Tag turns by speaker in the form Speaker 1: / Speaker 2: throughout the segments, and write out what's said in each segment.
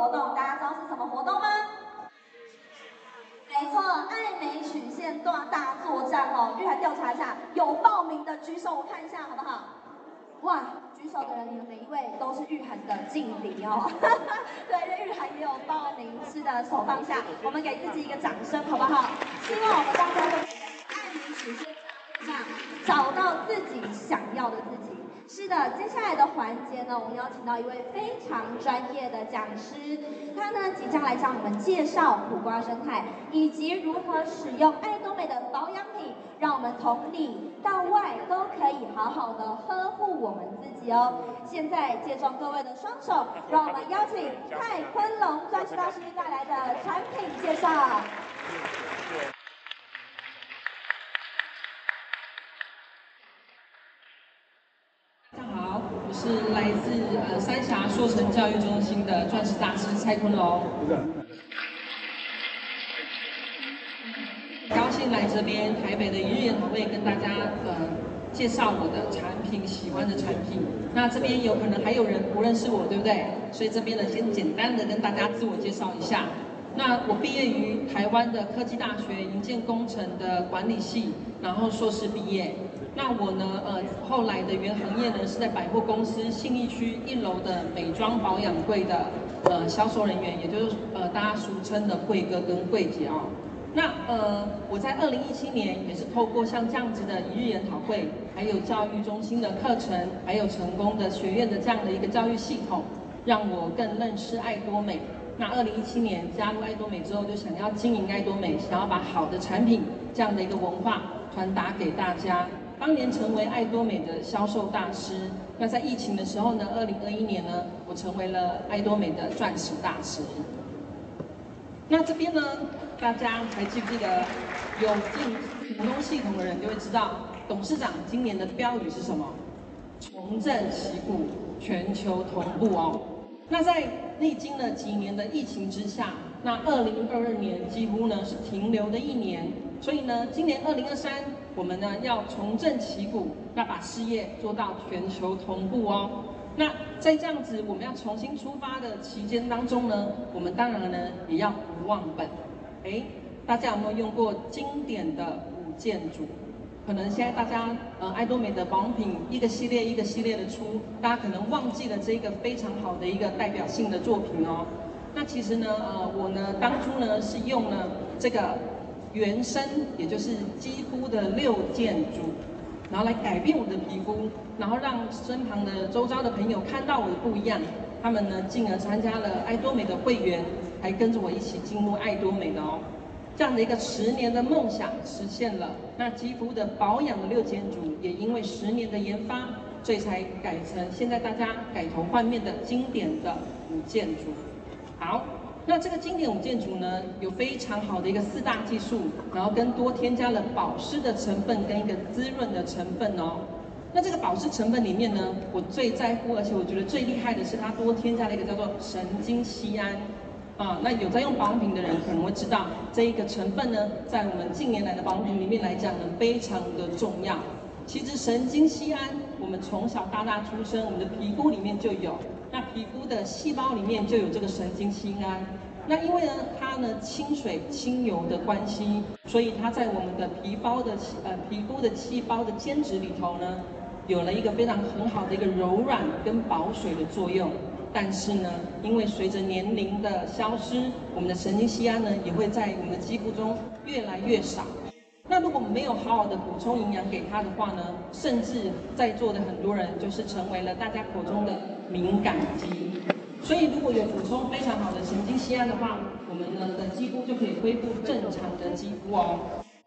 Speaker 1: 活动，大家知道是什么活动吗？没错，爱美曲线大大作战哦！玉涵调查一下，有报名的举手，我看一下好不好？哇，举手的人，你们每一位都是玉涵的劲敌哦。对，玉涵也有报名，是的，手放下，我们给自己一个掌声好不好？希望我们大家都爱美曲线上找到自己想要的自己。是的，接下来的环节呢，我们邀请到一位非常专业的讲师，他呢即将来向我们介绍苦瓜生态以及如何使用爱多美的保养品，让我们从里到外都可以好好的呵护我们自己哦。现在借助各位的双手，让我们邀请蔡坤龙钻石大师带来的产品介绍。
Speaker 2: 是来自呃三峡硕成教育中心的钻石大师蔡坤龙，高兴来这边台北的一日研讨会跟大家呃介绍我的产品，喜欢的产品。那这边有可能还有人不认识我，对不对？所以这边呢，先简单的跟大家自我介绍一下。那我毕业于台湾的科技大学营建工程的管理系，然后硕士毕业。那我呢，呃，后来的原行业呢是在百货公司信义区一楼的美妆保养柜的呃销售人员，也就是呃大家俗称的柜哥跟柜姐、哦。那呃我在二零一七年也是透过像这样子的一日研讨会，还有教育中心的课程，还有成功的学院的这样的一个教育系统，让我更认识爱多美。那二零一七年加入爱多美之后，就想要经营爱多美，想要把好的产品这样的一个文化传达给大家。当年成为爱多美的销售大师，那在疫情的时候呢，二零二一年呢，我成为了爱多美的钻石大师。那这边呢，大家还记不记得有进股东系统的人就会知道，董事长今年的标语是什么？重振旗鼓，全球同步哦。那在历经了几年的疫情之下，那二零二二年几乎呢是停留的一年，所以呢，今年二零二三。我们呢要重振旗鼓，要把事业做到全球同步哦。那在这样子我们要重新出发的期间当中呢，我们当然呢也要不忘本。哎，大家有没有用过经典的五件组？可能现在大家呃爱多美的保养品一个系列一个系列的出，大家可能忘记了这个非常好的一个代表性的作品哦。那其实呢呃我呢当初呢是用了这个。原生，也就是肌肤的六件组，然后来改变我的皮肤，然后让身旁的周遭的朋友看到我的不一样，他们呢进而参加了爱多美的会员，还跟着我一起进入爱多美的哦，这样的一个十年的梦想实现了。那肌肤的保养的六件组，也因为十年的研发，所以才改成现在大家改头换面的经典的五件组。好。那这个经典五件组呢，有非常好的一个四大技术，然后跟多添加了保湿的成分跟一个滋润的成分哦。那这个保湿成分里面呢，我最在乎，而且我觉得最厉害的是它多添加了一个叫做神经酰胺啊。那有在用保养品的人可能会知道，这一个成分呢，在我们近年来的保养品里面来讲呢，非常的重要。其实神经酰胺，我们从小到大出生，我们的皮肤里面就有。那皮肤的细胞里面就有这个神经酰胺，那因为呢它呢亲水亲油的关系，所以它在我们的皮包的呃皮肤的细胞的间质里头呢，有了一个非常很好的一个柔软跟保水的作用。但是呢，因为随着年龄的消失，我们的神经酰胺呢也会在我们的肌肤中越来越少。如果没有好好的补充营养给它的话呢，甚至在座的很多人就是成为了大家口中的敏感肌。所以如果有补充非常好的神经酰胺的话，我们呢的肌肤就可以恢复正常的肌肤哦。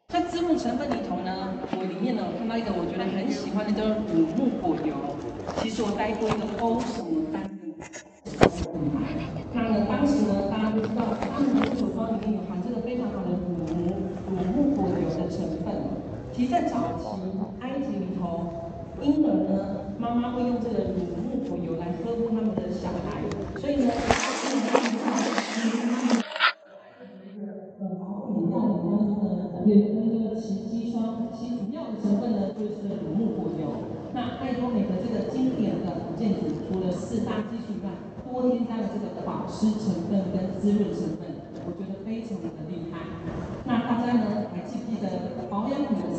Speaker 2: 在滋润成分里头呢，我里面呢我看到一个我觉得很喜欢的叫乳木果油。其实我带过一个欧什么单子，它呢当时呢大家都知道，他们的手霜里面有含这个非常好的乳木乳木果油的成分。其实，在早期埃及里头，婴儿呢，妈妈会用这个乳木果油来呵护他们的小孩，所以呢，这个呃保护饮料里面呢，也跟这个奇迹霜，其主要的成分呢就是乳木果油。那爱多美的这个经典的五件组，除了四大技术外多添加了这个保湿成分跟滋润成分，我觉得非常的厉害。那大家呢还记不记得保养品的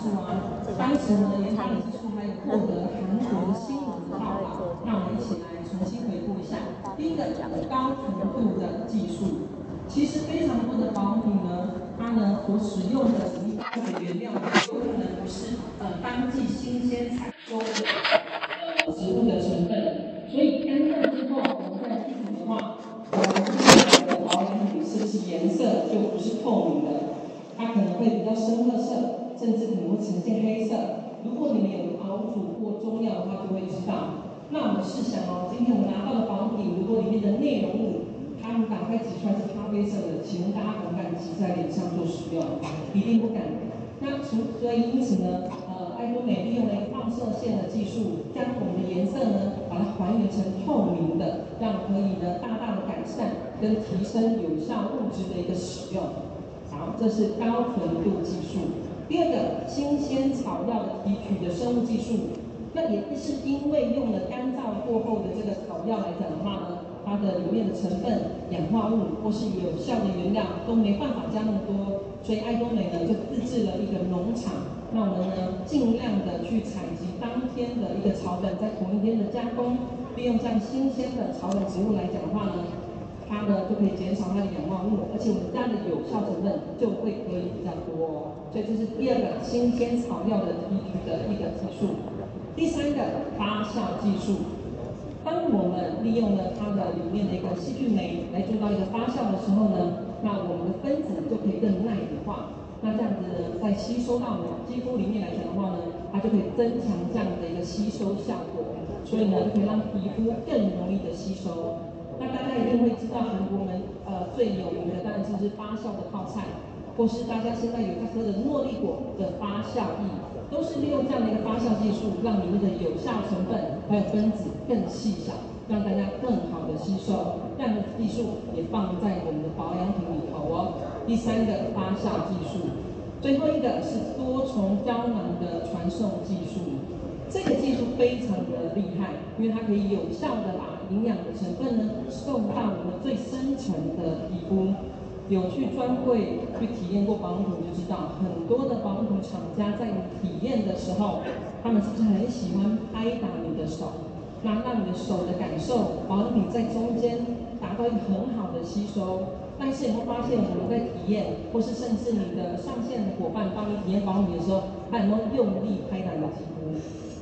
Speaker 2: 是吗？当时呢研发的技术还有获得韩国新闻的报道，那我们一起来重新回顾一下。第一个高纯度的技术，其实非常多的保养品呢，它呢所使用的这个原料，有可能不是呃当季新鲜采收的呃植物的成分，所以干燥之后我们再剔除的话，我们的保养品是不是颜色就不是透明的？它可能会比较深褐色，甚至可能会呈现黑色。如果你们有熬煮过中药的话，就会知道。那我们试想哦，今天我们拿到的保养品，如果里面的内容物，它们打开挤出来是咖啡色的，请问大家敢不敢挤在脸上做使用？一定不敢。那除所以因此呢，呃，爱多美利用了一个放射线的技术，将我们的颜色呢，把它还原成透明的，让可以呢大大的改善跟提升有效物质的一个使用。好，这是高纯度技术。第二个，新鲜草药提取的生物技术。那也是因为用了干燥过后的这个草药来讲的话呢，它的里面的成分、氧化物或是有效的原料都没办法加那么多，所以爱多美呢就自制了一个农场，那我们呢尽量的去采集当天的一个草本，在同一天的加工，利用这样新鲜的草本植物来讲的话呢，它呢就可以减少它的氧化物，而且我们家的有效成分就会可以比较多。所以这是第二个新鲜草药的提取的一个技术。第三个发酵技术，当我们利用了它的里面的一个细菌酶来做到一个发酵的时候呢，那我们的分子就可以更耐氧化。那这样子呢，在吸收到我们肌肤里面来讲的话呢，它就可以增强这样的一个吸收效果，所以呢，就可以让皮肤更容易的吸收。那大家一定会知道韩国们呃最有名的当然就是发酵的泡菜，或是大家现在有在喝的诺丽果的发酵液。都是利用这样的一个发酵技术，让里面的有效成分还有分子更细小，让大家更好的吸收。这样的技术也放在我们的保养品里头哦。第三个发酵技术，最后一个是多重胶囊的传送技术。这个技术非常的厉害，因为它可以有效的把营养的成分呢送到我们最深层的皮肤。有去专柜去体验过保养品，就知道很多的保养品厂家在体验的时候，他们是不是很喜欢拍打你的手，那让你的手的感受，保养品在中间达到一个很好的吸收。但是你会发现，我们在体验，或是甚至你的上线伙伴帮你体验保养品的时候，他有没有用力拍打你的肌肤？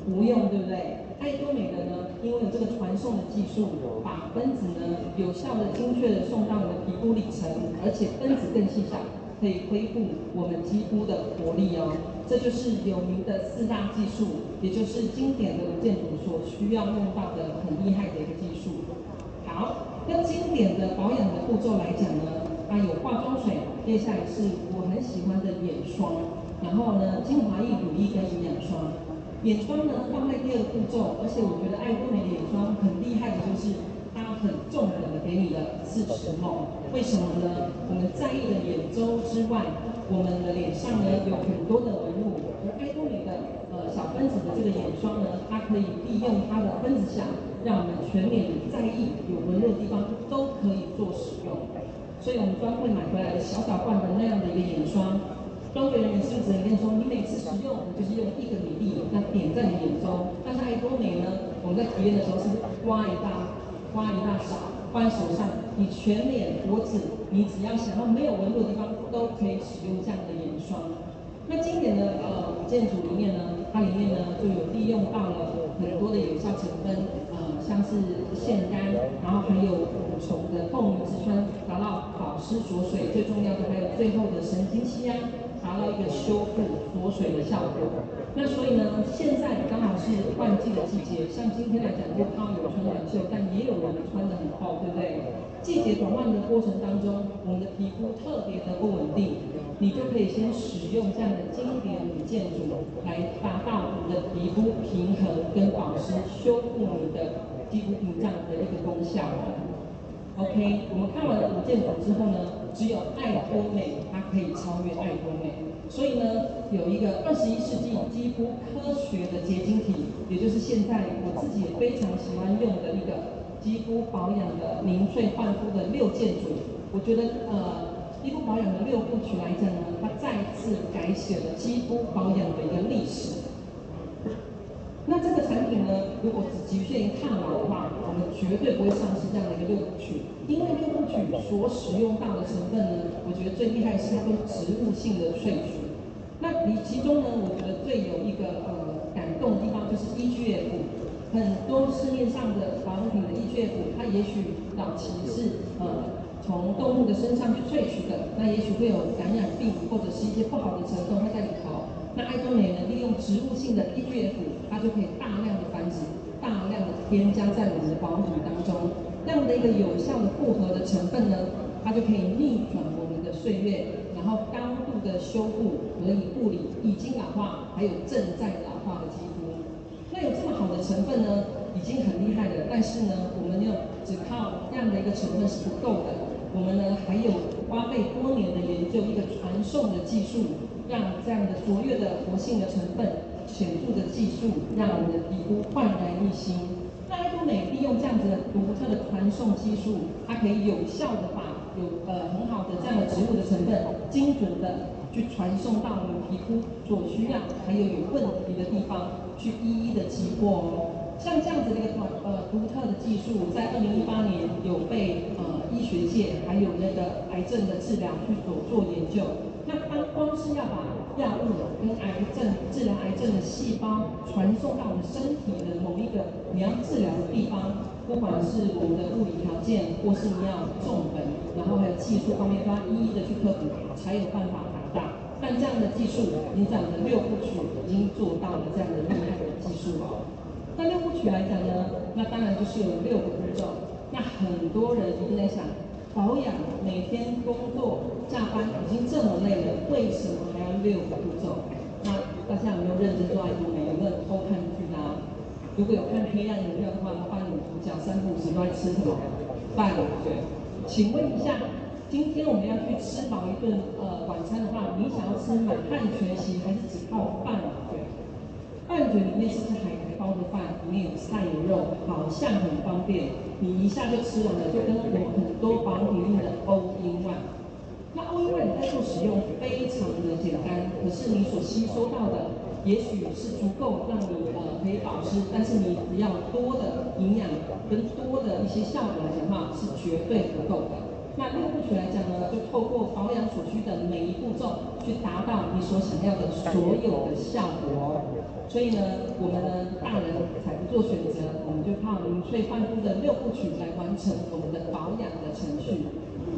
Speaker 2: 不用，对不对？爱多美的呢，因为有这个传送的技术，把分子呢有效的、精确的送到你的皮肤里层，而且分子更细小，可以恢复我们肌肤的活力哦。这就是有名的四大技术，也就是经典的吴建筑所需要用到的很厉害的一个技术。好，那经典的保养的步骤来讲呢，它有化妆水，接下来是我很喜欢的眼霜，然后呢精华液、乳液跟营养霜。眼霜呢放在第二个步骤，而且我觉得爱多美的眼霜很厉害的就是它很重的给你的四十 ml，为什么呢？我们在意的眼周之外，我们的脸上呢有很多的纹路，而爱多美的呃小分子的这个眼霜呢，它可以利用它的分子小，让我们全脸在意有纹路的地方都可以做使用，所以我们专柜买回来的小小罐的那样的一个眼霜。专柜人员是不是只能跟你说，你每次使用，你就是用一个比例，那点在你眼中。但是爱多美呢，我们在体验的时候是刮一大，刮一大勺，放在手上，你全脸、脖子，你只要想要没有纹路的地方，都可以使用这样的眼霜。那经典的呃建筑里面呢，它里面呢就有利用到了很多的有效成分，呃，像是腺苷，然后还有五重的透明质酸，达到保湿锁水，最重要的还有最后的神经酰胺。达到一个修复锁水的效果。那所以呢，现在刚好是换季的季节，像今天来讲，就套有穿短袖，但也有人穿的很厚，对不对？季节转换的过程当中，我们的皮肤特别的不稳定，你就可以先使用这样的经典五件组来达到你的皮肤平衡跟保湿，修复你的肌肤屏障的一个功效。OK，我们看完了五件组之后呢，只有爱多美它可以超越爱多美。所以呢，有一个二十一世纪肌肤科学的结晶体，也就是现在我自己也非常喜欢用的一个肌肤保养的凝萃焕肤的六件组。我觉得呃。肌肤保养的六部曲来讲呢，它再次改写了肌肤保养的一个历史。那这个产品呢，如果只局限于抗老的话，我们绝对不会上市这样的一个六部曲，因为六部曲所使用到的成分呢，我觉得最厉害是它用植物性的萃取。那你其中呢，我觉得最有一个呃感动的地方就是 EGF，很多市面上的保养品的 EGF，它也许早期是呃。从动物的身上去萃取的，那也许会有感染病或者是一些不好的成分它在里头。那爱多美呢，利用植物性的 EGF，它就可以大量的繁殖，大量的添加在我们的保养品当中。这样的一个有效的复合的成分呢，它就可以逆转我们的岁月，然后高度的修复可以护理已经老化还有正在老化的肌肤。那有这么好的成分呢，已经很厉害了。但是呢，我们又只靠这样的一个成分是不够的。我们呢还有花费多年的研究，一个传送的技术，让这样的卓越的活性的成分、显著的技术，让我们的皮肤焕然一新。那爱多美利用这样子的独特的传送技术，它可以有效的把有呃很好的这样的植物的成分，精准的去传送到我们皮肤所需要还有有问题的地方，去一一的激活。像这样子的一个团呃独特的技术，在二零一八年有被呃医学界还有那个癌症的治疗去所做研究。那当光是要把药物跟癌症治疗癌症的细胞传送到我们身体的某一个你要治疗的地方，不管是我们的物理条件，或是你要重本，然后还有技术方面都要一一的去克服，才有办法达到。但这样的技术，你讲的六部曲已经做到了这样的厉害的技术哦。那六部曲来讲呢，那当然就是有六个步骤。那很多人一定在想，保养每天工作加班已经这么累了，为什么还要六个步骤？那大家有没有认真做爱多美？有没有偷看剧呢？如果有看黑暗荣耀的话，麻烦你主角三不五时都在吃什么饭？对，请问一下，今天我们要去吃饱一顿呃晚餐的话，你想要吃满汉全席，还是只靠饭？对，饭卷里面是不是还？包的饭里面有菜有肉，好像很方便，你一下就吃完了，就跟我很多保养品的 All in One。那 All in One 你在做使用非常的简单，可是你所吸收到的也许是足够让你呃可以保湿，但是你只要多的营养跟多的一些效果来讲的话，是绝对不够的。那六部曲来讲呢，就透过保养所需的每一步骤，去达到你所想要的所有的效果。所以呢，我们呢，大人才不做选择，我们就靠零萃焕肤的六部曲来完成我们的保养的程序。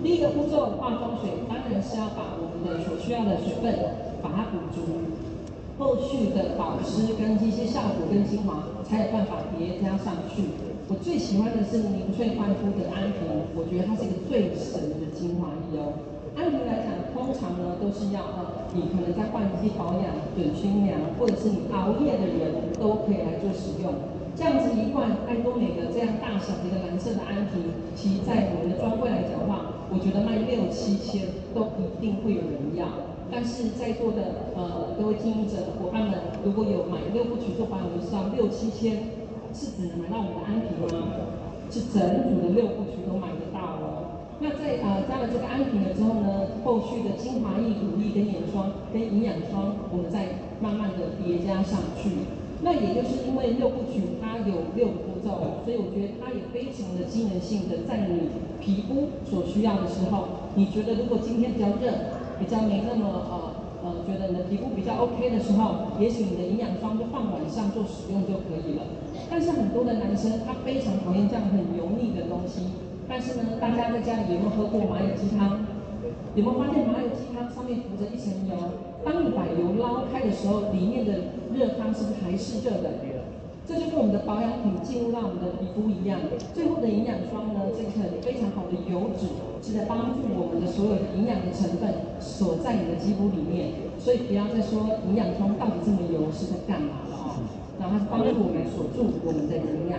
Speaker 2: 第一个步骤，化妆水，当然是要把我们的所需要的水分把它补足，后续的保湿跟一些效果跟精华才有办法叠加上去。我最喜欢的是凝萃焕肤的安瓶，我觉得它是一个最神的精华液哦。安瓶来讲，通常呢都是要呃，你可能在换季保养、准新娘，或者是你熬夜的人都可以来做使用。这样子一罐爱多美的这样大小的一个蓝色的安瓶，其实在我们的专柜来讲的话，我觉得卖六七千都一定会有人要。但是在座的呃各位经营者伙伴们，如果有买六部曲做保养，就知道六七千。是只能买到我们的安瓶吗？是整组的六部曲都买。那在呃加了这个安瓶了之后呢，后续的精华液、乳液跟眼霜跟营养霜，我们再慢慢的叠加上去。那也就是因为六部曲它有六个步骤，所以我觉得它也非常的机能性的，在你皮肤所需要的时候，你觉得如果今天比较热，比较没那么呃。呃，觉得你的皮肤比较 OK 的时候，也许你的营养霜就放晚上做使用就可以了。但是很多的男生他非常讨厌这样很油腻的东西。但是呢，大家在家里有没有喝过麻油鸡汤？有没有发现麻油鸡汤上面浮着一层油？当你把油捞开的时候，里面的热汤是不是还是热的？这就跟我们的保养品进入到我们的皮肤一样，最后的营养霜呢，这层非常好的油脂是在帮助我们的所有的营养的成分锁在你的肌肤里面，所以不要再说营养霜到底这么油是在干嘛了哦，然后它是帮助我们锁住我们的营养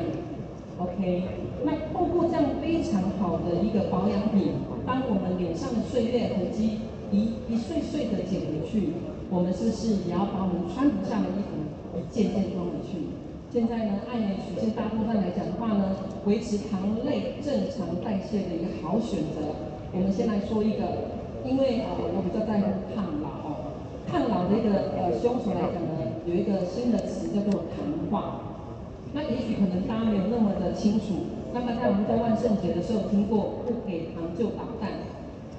Speaker 2: ，OK。那透过这样非常好的一个保养品，当我们脸上的岁月痕迹一一岁岁的减回去，我们是不是也要把我们穿不下的衣服渐渐装回去？现在呢，爱美曲线大部分来讲的话呢，维持糖类正常代谢的一个好选择。我们先来说一个，因为呃我比较在乎抗老哦，抗老的一个呃凶手来讲呢，有一个新的词叫做糖化。那也许可能大家没有那么的清楚。那么在我们在万圣节的时候听过不给糖就捣蛋，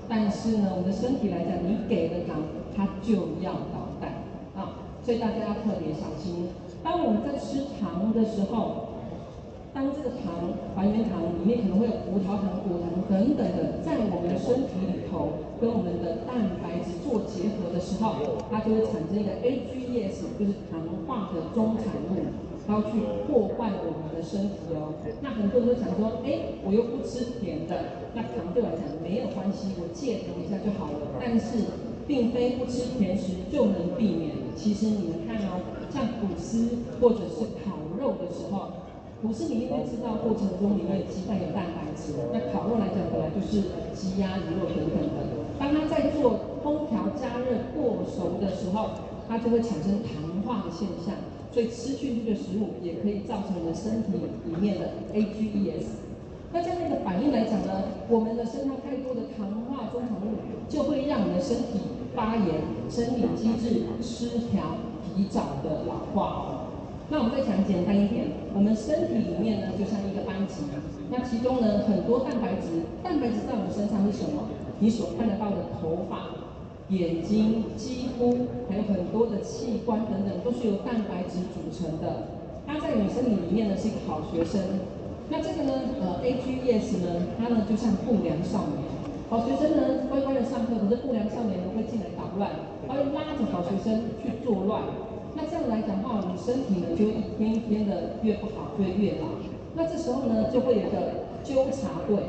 Speaker 2: 但是呢，我们的身体来讲，你给了糖，它就要捣蛋啊，所以大家要特别小心。当我们在吃糖的时候，当这个糖还原糖里面可能会有葡萄糖、果糖等等的，在我们的身体里头跟我们的蛋白质做结合的时候，它就会产生一个 AGEs，就是糖化的终产物，它要去破坏我们的身体哦。那很多人都想说，哎，我又不吃甜的，那糖对我来讲没有关系，我戒糖一下就好了。但是，并非不吃甜食就能避免。其实你们看哦。像吐司或者是烤肉的时候，吐司里面会知道过程中里面鸡蛋有蛋白质，那烤肉来讲本来就是鸡鸭鱼肉等等的。当它在做烹调加热过熟的时候，它就会产生糖化的现象，所以吃进去的食物也可以造成我们身体里面的 AGEs。那这样的一个反应来讲呢，我们的身上太多的糖化终产物，就会让你的身体发炎、生理机制失调。提早的老化，那我们再讲简单一点，我们身体里面呢就像一个班级，那其中呢很多蛋白质，蛋白质在我们身上是什么？你所看得到的头发、眼睛、肌肤，还有很多的器官等等，都是由蛋白质组成的。它在你身体里面呢是一个好学生，那这个呢，呃，AGEs 呢，它呢就像不良少年。好学生呢，乖乖的上课，可是不良少年呢会进来捣乱，他会拉着好学生去作乱。那这样来讲的话，我们身体呢就一天一天的越不好，就会越老。那这时候呢，就会有一个纠察队。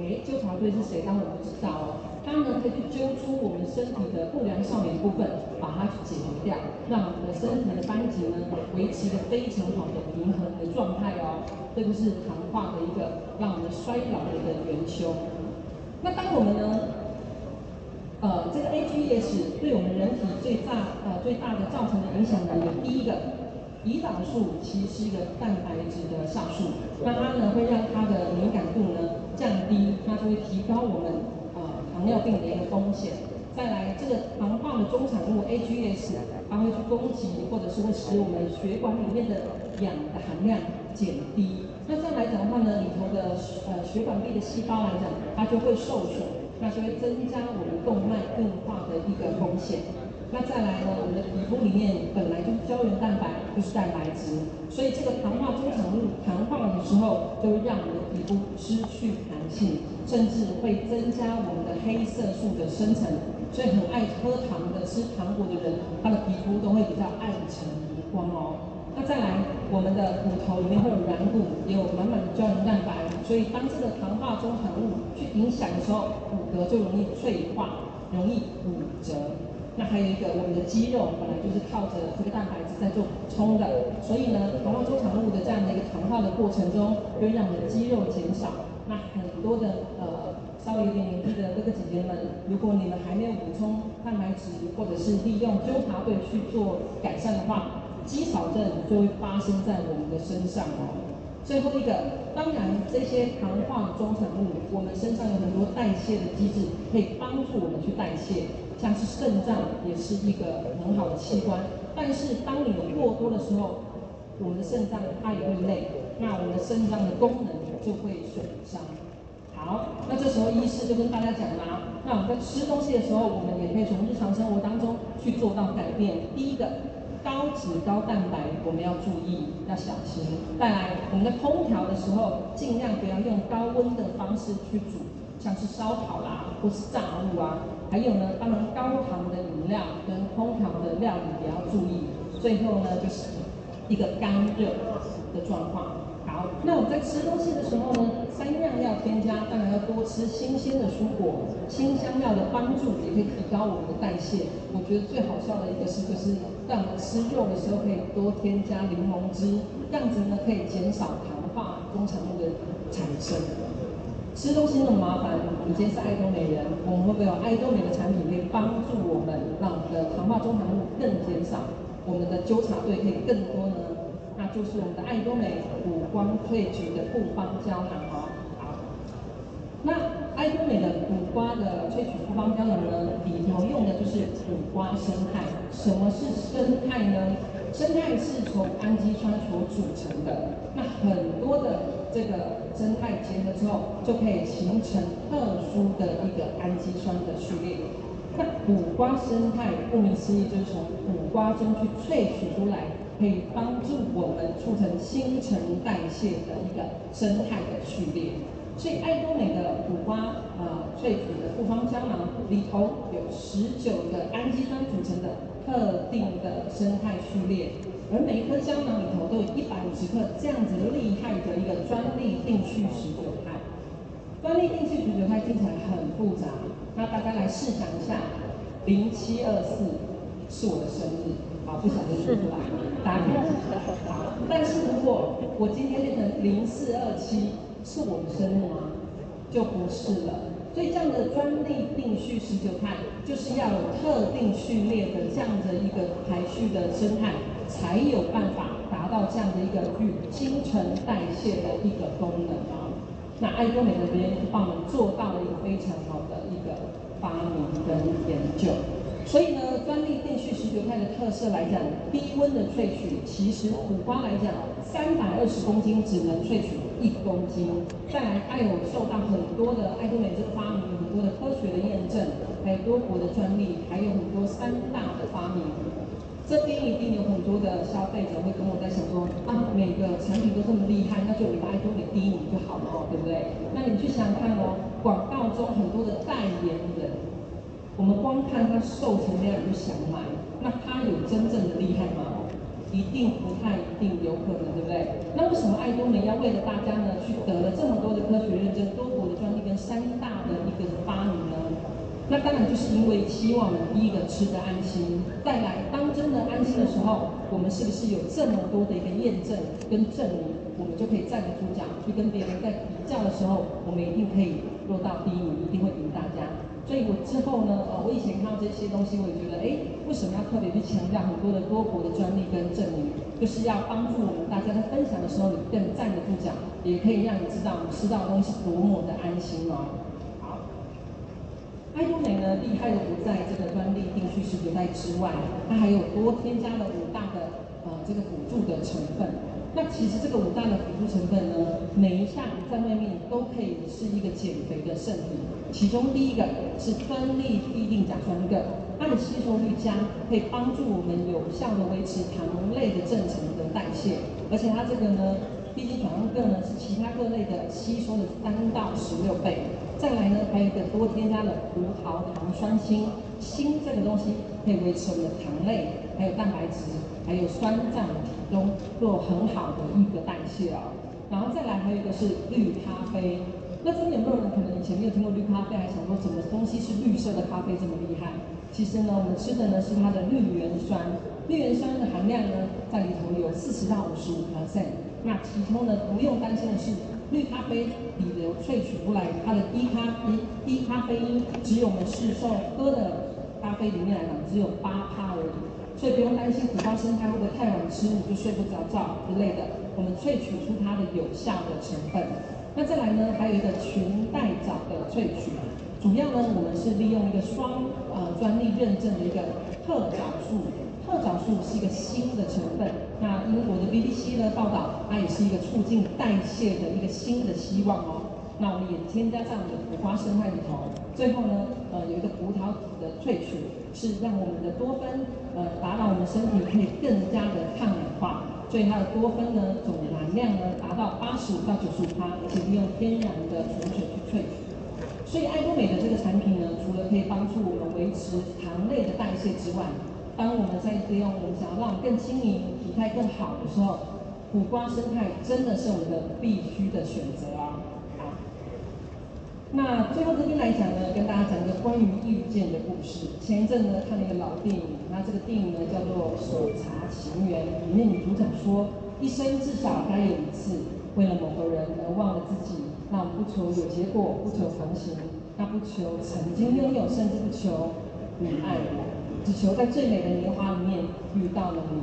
Speaker 2: 诶，纠察队是谁？当然我不知道哦。他呢可以去揪出我们身体的不良少年部分，把它去解决掉，让我们的身体的班级呢维持一个非常好的平衡的状态哦。这个是糖化的一个让我们衰老的一个元凶。那当我们呢，呃，这个 AGEs 对我们人体最大呃最大的造成的影响呢，有第一个，胰岛素其实是一个蛋白质的酵素，那它呢会让它的敏感度呢降低，它就会提高我们糖尿病的一个风险。再来，这个糖化的中产物 AGS，它会去攻击或者是会使我们血管里面的氧的含量减低。那这样来讲的话呢，里头的呃血管壁的细胞来讲，它就会受损，那就会增加我们动脉硬化的一个风险。那再来呢，我们的皮肤里面本来就是胶原蛋白，就是蛋白质，所以这个糖化终产物糖化的时候，就会让我们的皮肤失去弹性，甚至会增加我们的黑色素的生成。所以很爱喝糖的、吃糖果的人，他的皮肤都会比较暗沉无光哦。那再来，我们的骨头里面会有软骨，也有满满的胶原蛋白，所以当这个糖化终产物去影响的时候，骨骼就容易脆化，容易骨折。那还有一个，我们的肌肉本来就是靠着这个蛋白质在做补充的，所以呢，糖化终产物的这样的一个糖化的过程中，会让我们的肌肉减少。那很多的呃稍微有点年纪的哥哥姐姐们，如果你们还没有补充蛋白质，或者是利用纠察队去做改善的话，肌少症就会发生在我们的身上哦。最后一个，当然这些糖化终产物，我们身上有很多代谢的机制，可以帮助我们去代谢，像是肾脏也是一个很好的器官。但是当你有过多的时候，我们的肾脏它也会累，那我们的肾脏的功能就会损伤。好，那这时候医师就跟大家讲啦，那我们在吃东西的时候，我们也可以从日常生活当中去做到改变。第一个。高脂高蛋白，我们要注意，要小心。再来，我们在烹调的时候，尽量不要用高温的方式去煮，像是烧烤啦，或是炸物啊。还有呢，当然高糖的饮料跟空调的料理也要注意。最后呢，就是一个干热的状况。好，那我们在吃东西的时候呢，三样要添加，当然要多吃新鲜的蔬果，新香料的帮助也可以提高我们的代谢。我觉得最好笑的一个是，就是让我们吃肉的时候可以多添加柠檬汁，这样子呢可以减少糖化。中产物的产生。吃东西那么麻烦，我们今天是爱多美人，我们会不会有爱多美的产品可以帮助我们，让我们的糖化中产物更减少，我们的纠察队可以更多呢？那就是我们的爱多美五光萃取的复方胶囊哦。好，那爱多美的五瓜的萃取复方胶囊呢，里头用的就是五瓜生态。什么是生态呢？生态是从氨基酸所组成的，那很多的。这个生态结合之后，就可以形成特殊的一个氨基酸的序列。那谷瓜生态顾名思义就是从谷瓜中去萃取出来，可以帮助我们促成新陈代谢的一个生态的序列。所以爱多美的谷瓜呃萃取的复方胶囊里头有十九个氨基酸组成的特定的生态序列。而每一颗胶囊里头都有一百五十克这样子厉害的一个专利定序十九肽。专利定序十九肽听起来很复杂，那大家来试想一下，零七二四是我的生日，好，不小心说出来，大家可以记得。好，但是如果我今天变成零四二七，是我的生日吗？就不是了。所以这样的专利定序十九肽，就是要有特定序列的这样的一个排序的生态。才有办法达到这样的一个与新陈代谢的一个功能啊。那爱多美这边帮我们做到了一个非常好的一个发明跟研究。所以呢，专利定序十九肽的特色来讲，低温的萃取，其实苦瓜来讲，三百二十公斤只能萃取一公斤。再来，爱有受到很多的爱多美这个发明，很多的科学的验证，还有多国的专利，还有很多三大的发明。这边一定有很多的消费者会跟我在想说啊，每个产品都这么厉害，那就以爱多美第一名就好了哦，对不对？那你去想想看哦，广告中很多的代言人，我们光看他瘦成那样就想买，那他有真正的厉害吗？一定不太一定，有可能，对不对？那为什么爱多美要为了大家呢，去得了这么多的科学认证、多国的专利跟三大的一个发明呢？那当然就是因为希望我们第一个吃得安心，再来当真的安心的时候，我们是不是有这么多的一个验证跟证明，我们就可以站得住脚，去跟别人在比较的时候，我们一定可以落到第一名，一定会赢大家。所以我之后呢，呃，我以前看到这些东西，我也觉得，哎，为什么要特别去强调很多的多国的专利跟证明，就是要帮助我们大家在分享的时候，你更站得住脚，也可以让你知道你吃到的东西多么的安心哦。爱多美呢，厉害的不在这个专利定序十九肽之外，它还有多添加了五大的呃这个辅助的成分。那其实这个五大的辅助成分呢，每一项在外面都可以是一个减肥的圣品。其中第一个是专利必定甲酸铬，它的吸收率佳，可以帮助我们有效的维持糖类的正常的代谢。而且它这个呢，必定甲酸铬呢是其他各类的吸收的三到十六倍。再来呢，还有一个多添加了葡萄糖酸锌，锌这个东西可以维持我们的糖类，还有蛋白质，还有酸占体中做很好的一个代谢啊。然后再来还有一个是绿咖啡，那真的有没有人可能以前没有听过绿咖啡，还想说什么东西是绿色的咖啡这么厉害？其实呢，我们吃的呢是它的绿原酸，绿原酸的含量呢在里头有四十到五十五 percent。那其中呢不用担心的是。绿咖啡里头萃取出来，它的低咖低低咖啡因，只有我们市售喝的咖啡里面来讲，只有八趴而已，所以不用担心苦瓜生态会不会太晚吃你就睡不着觉之类的。我们萃取出它的有效的成分。那再来呢，还有一个裙带藻的萃取，主要呢我们是利用一个双呃专利认证的一个特藻素。特藻素是一个新的成分，那英国的 BBC 呢报道，它也是一个促进代谢的一个新的希望哦。那我们也添加在我们的苦瓜胜肽里头。最后呢，呃，有一个葡萄籽的萃取，是让我们的多酚，呃，达到我们身体可以更加的抗氧化。所以它的多酚呢，总含量呢达到八十五到九十五趴，而且利用天然的纯水去萃取。所以爱多美的这个产品呢，除了可以帮助我们维持糖类的代谢之外，当我们在利用我们想要让更轻盈、体态更好的时候，苦瓜生态真的是我们的必须的选择啊！好，那最后这边来讲呢，跟大家讲一个关于遇见的故事。前一阵呢看了一个老电影，那这个电影呢叫做《手札情缘》，里面女主角说，一生至少该有一次为了某个人而忘了自己。那我们不求有结果，不求同行，那不求曾经拥有，甚至不求你爱我，只求在最美的年华里面遇到了你。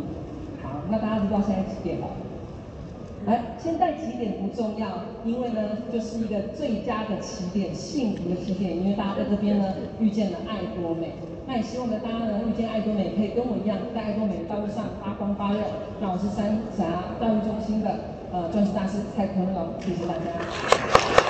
Speaker 2: 好，那大家知道现在几点了？来，现在起点不重要，因为呢，就是一个最佳的起点，幸福的起点。因为大家在这边呢，遇见了爱多美。那也希望呢，大家能遇见爱多美，可以跟我一样，在爱多美的道路上发光发热。那我是三峡教育中心的呃钻石大师蔡坤龙，谢谢大家。